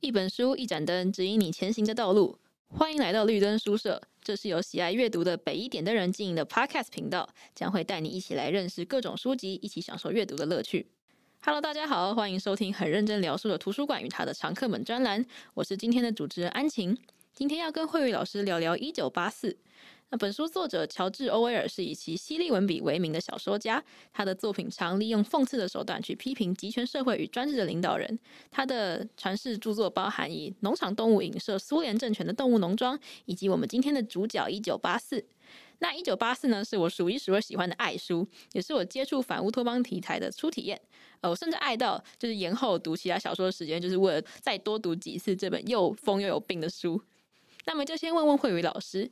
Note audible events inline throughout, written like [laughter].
一本书，一盏灯，指引你前行的道路。欢迎来到绿灯书社，这是由喜爱阅读的北一点的人经营的 Podcast 频道，将会带你一起来认识各种书籍，一起享受阅读的乐趣。Hello，大家好，欢迎收听很认真聊书的图书馆与他的常客们专栏，我是今天的主持人安晴，今天要跟慧宇老师聊聊《一九八四》。那本书作者乔治·欧威尔是以其犀利文笔闻名的小说家，他的作品常利用讽刺的手段去批评极权社会与专制的领导人。他的传世著作包含以农场动物影射苏联政权的《动物农庄》，以及我们今天的主角《一九八四》。那《一九八四》呢，是我数一数二喜欢的爱书，也是我接触反乌托邦题材的初体验。呃，我甚至爱到就是延后读其他小说的时间，就是为了再多读几次这本又疯又有病的书。那么就先问问慧宇老师。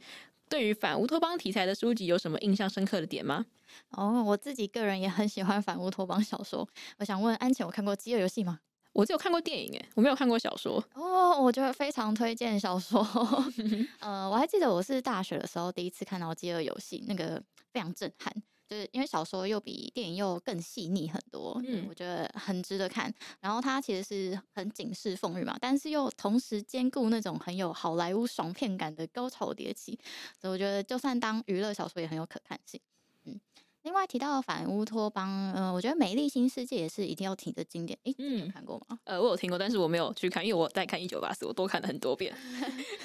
对于反乌托邦题材的书籍有什么印象深刻的点吗？哦，我自己个人也很喜欢反乌托邦小说。我想问安晴，我看过《饥饿游戏》吗？我只有看过电影，诶，我没有看过小说。哦，我觉得非常推荐小说。[laughs] 呃，我还记得我是大学的时候第一次看到《饥饿游戏》，那个非常震撼。就是因为小说又比电影又更细腻很多，嗯，我觉得很值得看。然后它其实是很警示风雨嘛，但是又同时兼顾那种很有好莱坞爽片感的高潮迭起，所以我觉得就算当娱乐小说也很有可看性。嗯，另外提到反乌托邦，嗯、呃，我觉得《美丽新世界》也是一定要提的经典。诶，你有看过吗？呃，我有听过，但是我没有去看，因为我在看《一九八四》，我多看了很多遍。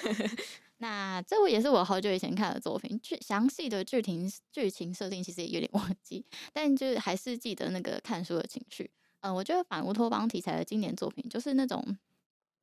[laughs] 那这部也是我好久以前看的作品，剧详细的剧情剧情设定其实也有点忘记，但就是还是记得那个看书的情绪。呃，我觉得反乌托邦题材的经典作品就是那种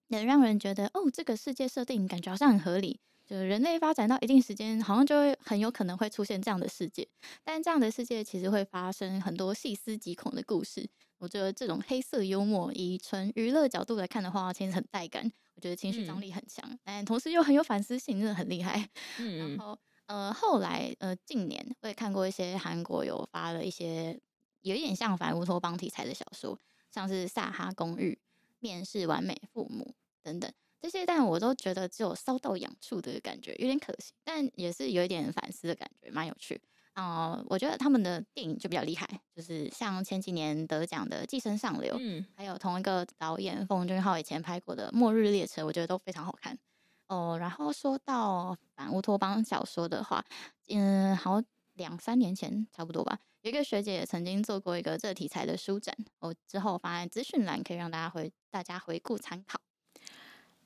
能让人觉得哦，这个世界设定感觉好像很合理，就是人类发展到一定时间，好像就会很有可能会出现这样的世界，但这样的世界其实会发生很多细思极恐的故事。我觉得这种黑色幽默，以纯娱乐角度来看的话，其实很带感。我觉得情绪张力很强，嗯，但同时又很有反思性，真的很厉害。[laughs] 嗯，然后呃，后来呃，近年我也看过一些韩国有发了一些有一点像反乌托邦题材的小说，像是《萨哈公寓》《面试完美父母》等等这些，但我都觉得只有搔到痒处的感觉，有点可惜，但也是有一点反思的感觉，蛮有趣。哦，我觉得他们的电影就比较厉害，就是像前几年得奖的《寄生上流》，嗯，还有同一个导演奉俊昊以前拍过的《末日列车》，我觉得都非常好看。哦，然后说到反乌托邦小说的话，嗯，好，两三年前差不多吧，有一个学姐也曾经做过一个这题材的书展，我之后放在资讯栏，可以让大家回大家回顾参考。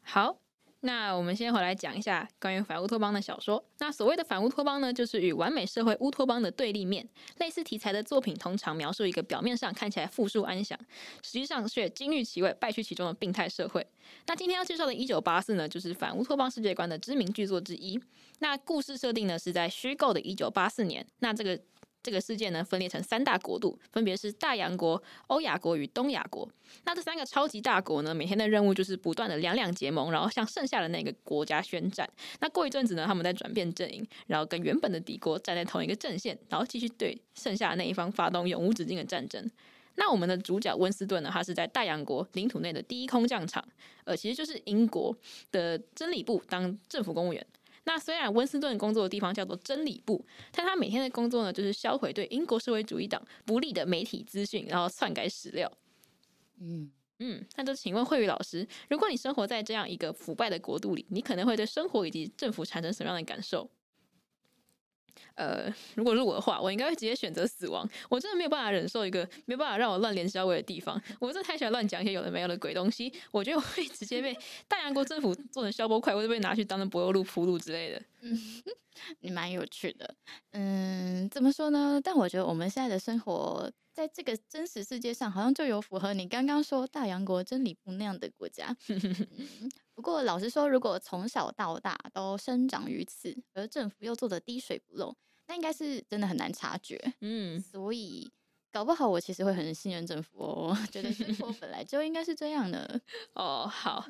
好。那我们先回来讲一下关于反乌托邦的小说。那所谓的反乌托邦呢，就是与完美社会乌托邦的对立面。类似题材的作品通常描述一个表面上看起来富庶安详，实际上却金玉其外败絮其中的病态社会。那今天要介绍的《一九八四》呢，就是反乌托邦世界观的知名巨作之一。那故事设定呢，是在虚构的一九八四年。那这个。这个世界呢，分裂成三大国度，分别是大洋国、欧亚国与东亚国。那这三个超级大国呢，每天的任务就是不断的两两结盟，然后向剩下的那个国家宣战。那过一阵子呢，他们再转变阵营，然后跟原本的敌国站在同一个阵线，然后继续对剩下的那一方发动永无止境的战争。那我们的主角温斯顿呢，他是在大洋国领土内的第一空降场，呃，其实就是英国的真理部当政府公务员。那虽然温斯顿工作的地方叫做真理部，但他每天的工作呢，就是销毁对英国社会主义党不利的媒体资讯，然后篡改史料。嗯嗯，那就请问慧宇老师，如果你生活在这样一个腐败的国度里，你可能会对生活以及政府产生什么样的感受？呃，如果是我的话，我应该会直接选择死亡。我真的没有办法忍受一个没有办法让我乱连销毁的地方。我真的太喜欢乱讲一些有的没有的鬼东西。我觉得我会直接被大洋国政府做成消波块，或者被拿去当成柏油路铺路之类的。嗯，[laughs] 你蛮有趣的。嗯，怎么说呢？但我觉得我们现在的生活在这个真实世界上，好像就有符合你刚刚说大洋国真理部那样的国家。嗯 [laughs] 不过，老实说，如果从小到大都生长于此，而政府又做的滴水不漏，那应该是真的很难察觉。嗯，所以。搞不好我其实会很信任政府哦，[laughs] 觉得生活本来就应该是这样的 [laughs] 哦。好，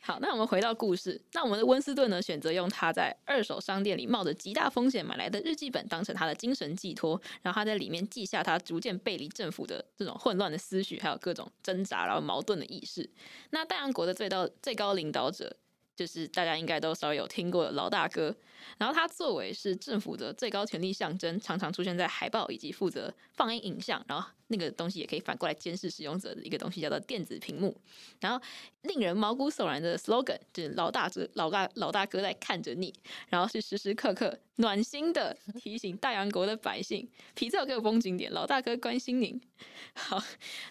好，那我们回到故事。那我们的温斯顿呢，选择用他在二手商店里冒着极大风险买来的日记本当成他的精神寄托，然后他在里面记下他逐渐背离政府的这种混乱的思绪，还有各种挣扎然后矛盾的意识。那大洋国的最高最高领导者就是大家应该都稍微有听过老大哥。然后他作为是政府的最高权力象征，常常出现在海报以及负责放映影像，然后那个东西也可以反过来监视使用者的一个东西，叫做电子屏幕。然后令人毛骨悚然的 slogan 就是老大哥、老大老大哥在看着你，然后是时时刻刻暖心的提醒大洋国的百姓，皮特给我绷紧点，老大哥关心您。[laughs] 好，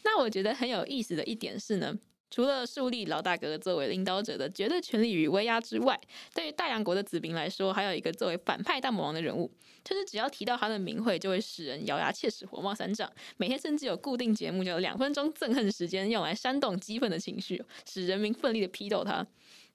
那我觉得很有意思的一点是呢。除了树立老大哥作为领导者的绝对权力与威压之外，对于大洋国的子民来说，还有一个作为反派大魔王的人物，就是只要提到他的名讳，就会使人咬牙切齿、火冒三丈。每天甚至有固定节目，叫两分钟憎恨时间，用来煽动激愤的情绪，使人民奋力的批斗他。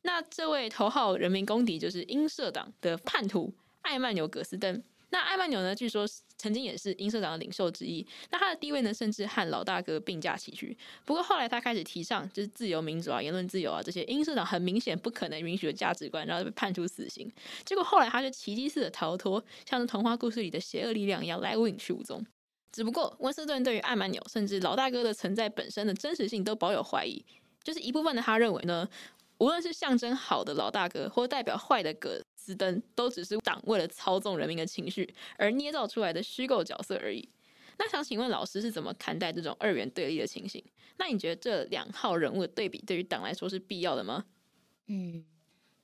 那这位头号人民公敌，就是英社党的叛徒艾曼纽·葛斯登。那艾曼纽呢？据说曾经也是英社长的领袖之一。那他的地位呢，甚至和老大哥并驾齐驱。不过后来他开始提倡就是自由民主啊、言论自由啊这些英社长很明显不可能允许的价值观，然后被判处死刑。结果后来他就奇迹似的逃脱，像是童话故事里的邪恶力量一样来无影去无踪。只不过温斯顿对于艾曼纽甚至老大哥的存在本身的真实性都保有怀疑。就是一部分的他认为呢，无论是象征好的老大哥，或代表坏的哥。斯登都只是党为了操纵人民的情绪而捏造出来的虚构角色而已。那想请问老师是怎么看待这种二元对立的情形？那你觉得这两号人物的对比对于党来说是必要的吗？嗯，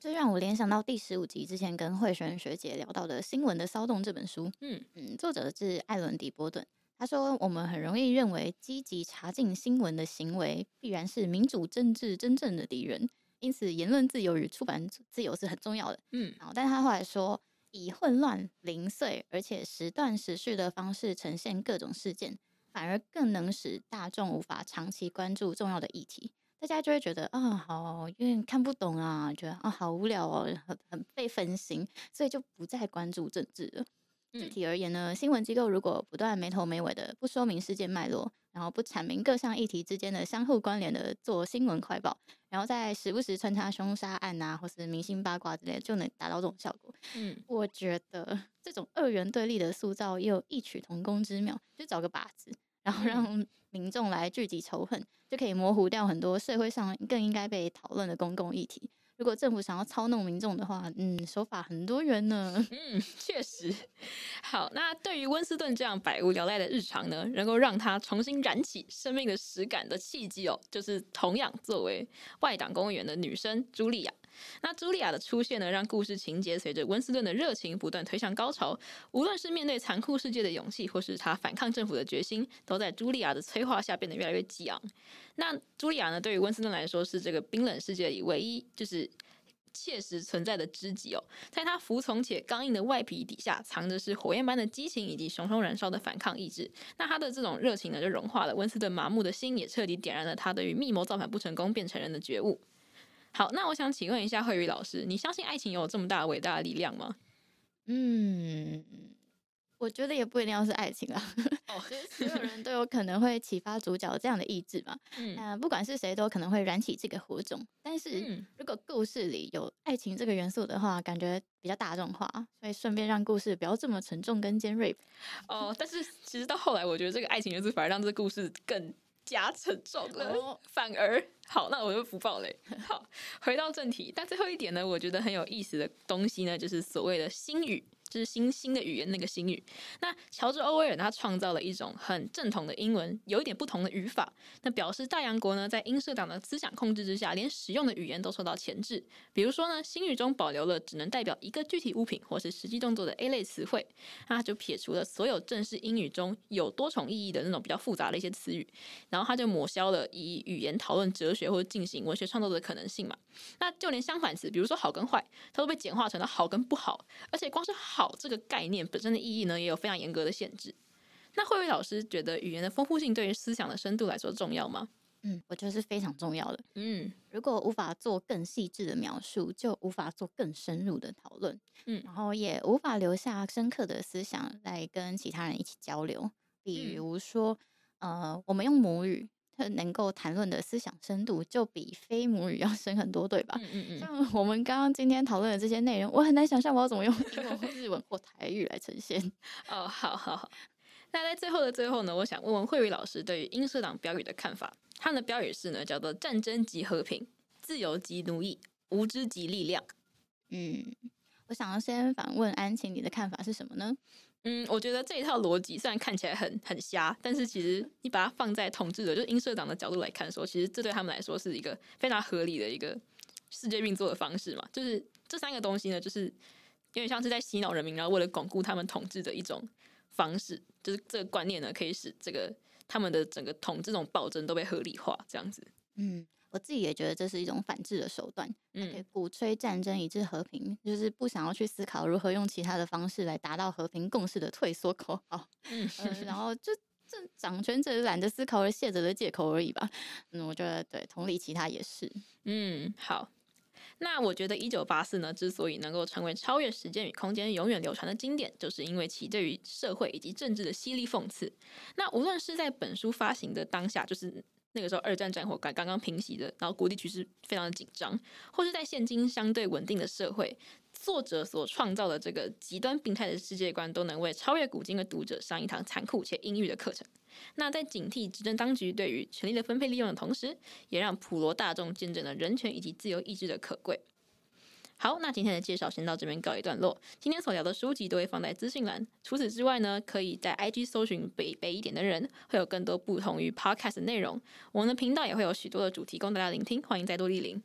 这让我联想到第十五集之前跟慧璇学姐聊到的《新闻的骚动》这本书。嗯嗯，作者是艾伦·迪波顿。他说，我们很容易认为积极查禁新闻的行为必然是民主政治真正的敌人。因此，言论自由与出版自由是很重要的。嗯，然后，但是他后来说，以混乱、零碎而且时断时续的方式呈现各种事件，反而更能使大众无法长期关注重要的议题。大家就会觉得啊，好，有点看不懂啊，觉得啊，好无聊哦，很很被分心，所以就不再关注政治了。具体而言呢，新闻机构如果不断没头没尾的不说明事件脉络，然后不阐明各项议题之间的相互关联的做新闻快报，然后再时不时穿插凶杀案啊，或是明星八卦之类，就能达到这种效果。嗯，我觉得这种二元对立的塑造也有异曲同工之妙，就找个靶子，然后让民众来聚集仇恨，就可以模糊掉很多社会上更应该被讨论的公共议题。如果政府想要操弄民众的话，嗯，手法很多元呢。[laughs] 嗯，确实。好，那对于温斯顿这样百无聊赖的日常呢，能够让他重新燃起生命的实感的契机哦，就是同样作为外党公务员的女生茱莉亚。那茱莉亚的出现呢，让故事情节随着温斯顿的热情不断推向高潮。无论是面对残酷世界的勇气，或是他反抗政府的决心，都在茱莉亚的催化下变得越来越激昂。那茱莉亚呢，对于温斯顿来说是这个冰冷世界里唯一就是切实存在的知己哦。在他服从且刚硬的外皮底下，藏着是火焰般的激情以及熊熊燃烧的反抗意志。那他的这种热情呢，就融化了温斯顿麻木的心，也彻底点燃了他对于密谋造反不成功变成人的觉悟。好，那我想请问一下慧宇老师，你相信爱情有这么大伟大的力量吗？嗯。我觉得也不一定要是爱情啊，哦，所有人都有可能会启发主角这样的意志嘛。[laughs] 嗯，那不管是谁，都可能会燃起这个火种。但是如果故事里有爱情这个元素的话，感觉比较大众化，所以顺便让故事不要这么沉重跟尖锐。哦，但是其实到后来，我觉得这个爱情元素反而让这个故事更加沉重了。哦，反而好，那我就不爆雷。好，回到正题，但最后一点呢，我觉得很有意思的东西呢，就是所谓的心语。是新新的语言，那个新语。那乔治·欧威尔他创造了一种很正统的英文，有一点不同的语法。那表示大洋国呢，在英社党的思想控制之下，连使用的语言都受到钳制。比如说呢，新语中保留了只能代表一个具体物品或是实际动作的 A 类词汇，那就撇除了所有正式英语中有多重意义的那种比较复杂的一些词语，然后他就抹消了以语言讨论哲学或者进行文学创作的可能性嘛。那就连相反词，比如说好跟坏，它都被简化成了好跟不好，而且光是好。好这个概念本身的意义呢，也有非常严格的限制。那慧慧老师觉得语言的丰富性对于思想的深度来说重要吗？嗯，我觉得是非常重要的。嗯，如果无法做更细致的描述，就无法做更深入的讨论。嗯，然后也无法留下深刻的思想来跟其他人一起交流。比如说，嗯、呃，我们用母语。他能够谈论的思想深度就比非母语要 [laughs] 深很多，对吧？嗯嗯嗯。像 [laughs] 我们刚刚今天讨论的这些内容，我很难想象我要怎么用 [laughs] 英文或日文或台语来呈现。哦，好好好。那在最后的最后呢，我想问问慧宇老师对于英社党标语的看法。他们的标语是呢，叫做“战争即和平，自由即奴役，无知即力量。嗯，我想要先反问安晴，你的看法是什么呢？嗯，我觉得这一套逻辑虽然看起来很很瞎，但是其实你把它放在统治者，就是英社党的角度来看，说其实这对他们来说是一个非常合理的一个世界运作的方式嘛。就是这三个东西呢，就是有点像是在洗脑人民，然后为了巩固他们统治的一种方式。就是这个观念呢，可以使这个他们的整个统治这种暴政都被合理化，这样子。嗯。我自己也觉得这是一种反制的手段，嗯，鼓吹战争以致和平，就是不想要去思考如何用其他的方式来达到和平共识的退缩口号，嗯、呃，然 [laughs] 后就这掌权者懒得思考而卸责的借口而已吧。嗯，我觉得对，同理其他也是。嗯，好，那我觉得一九八四呢，之所以能够成为超越时间与空间、永远流传的经典，就是因为其对于社会以及政治的犀利讽刺。那无论是在本书发行的当下，就是。那个时候，二战战火刚刚刚平息的，然后国际局势非常的紧张，或是在现今相对稳定的社会，作者所创造的这个极端病态的世界观，都能为超越古今的读者上一堂残酷且阴郁的课程。那在警惕执政当局对于权力的分配利用的同时，也让普罗大众见证了人权以及自由意志的可贵。好，那今天的介绍先到这边告一段落。今天所聊的书籍都会放在资讯栏。除此之外呢，可以在 IG 搜寻北北一点的人，会有更多不同于 Podcast 的内容。我们的频道也会有许多的主题供大家聆听，欢迎再多莅临。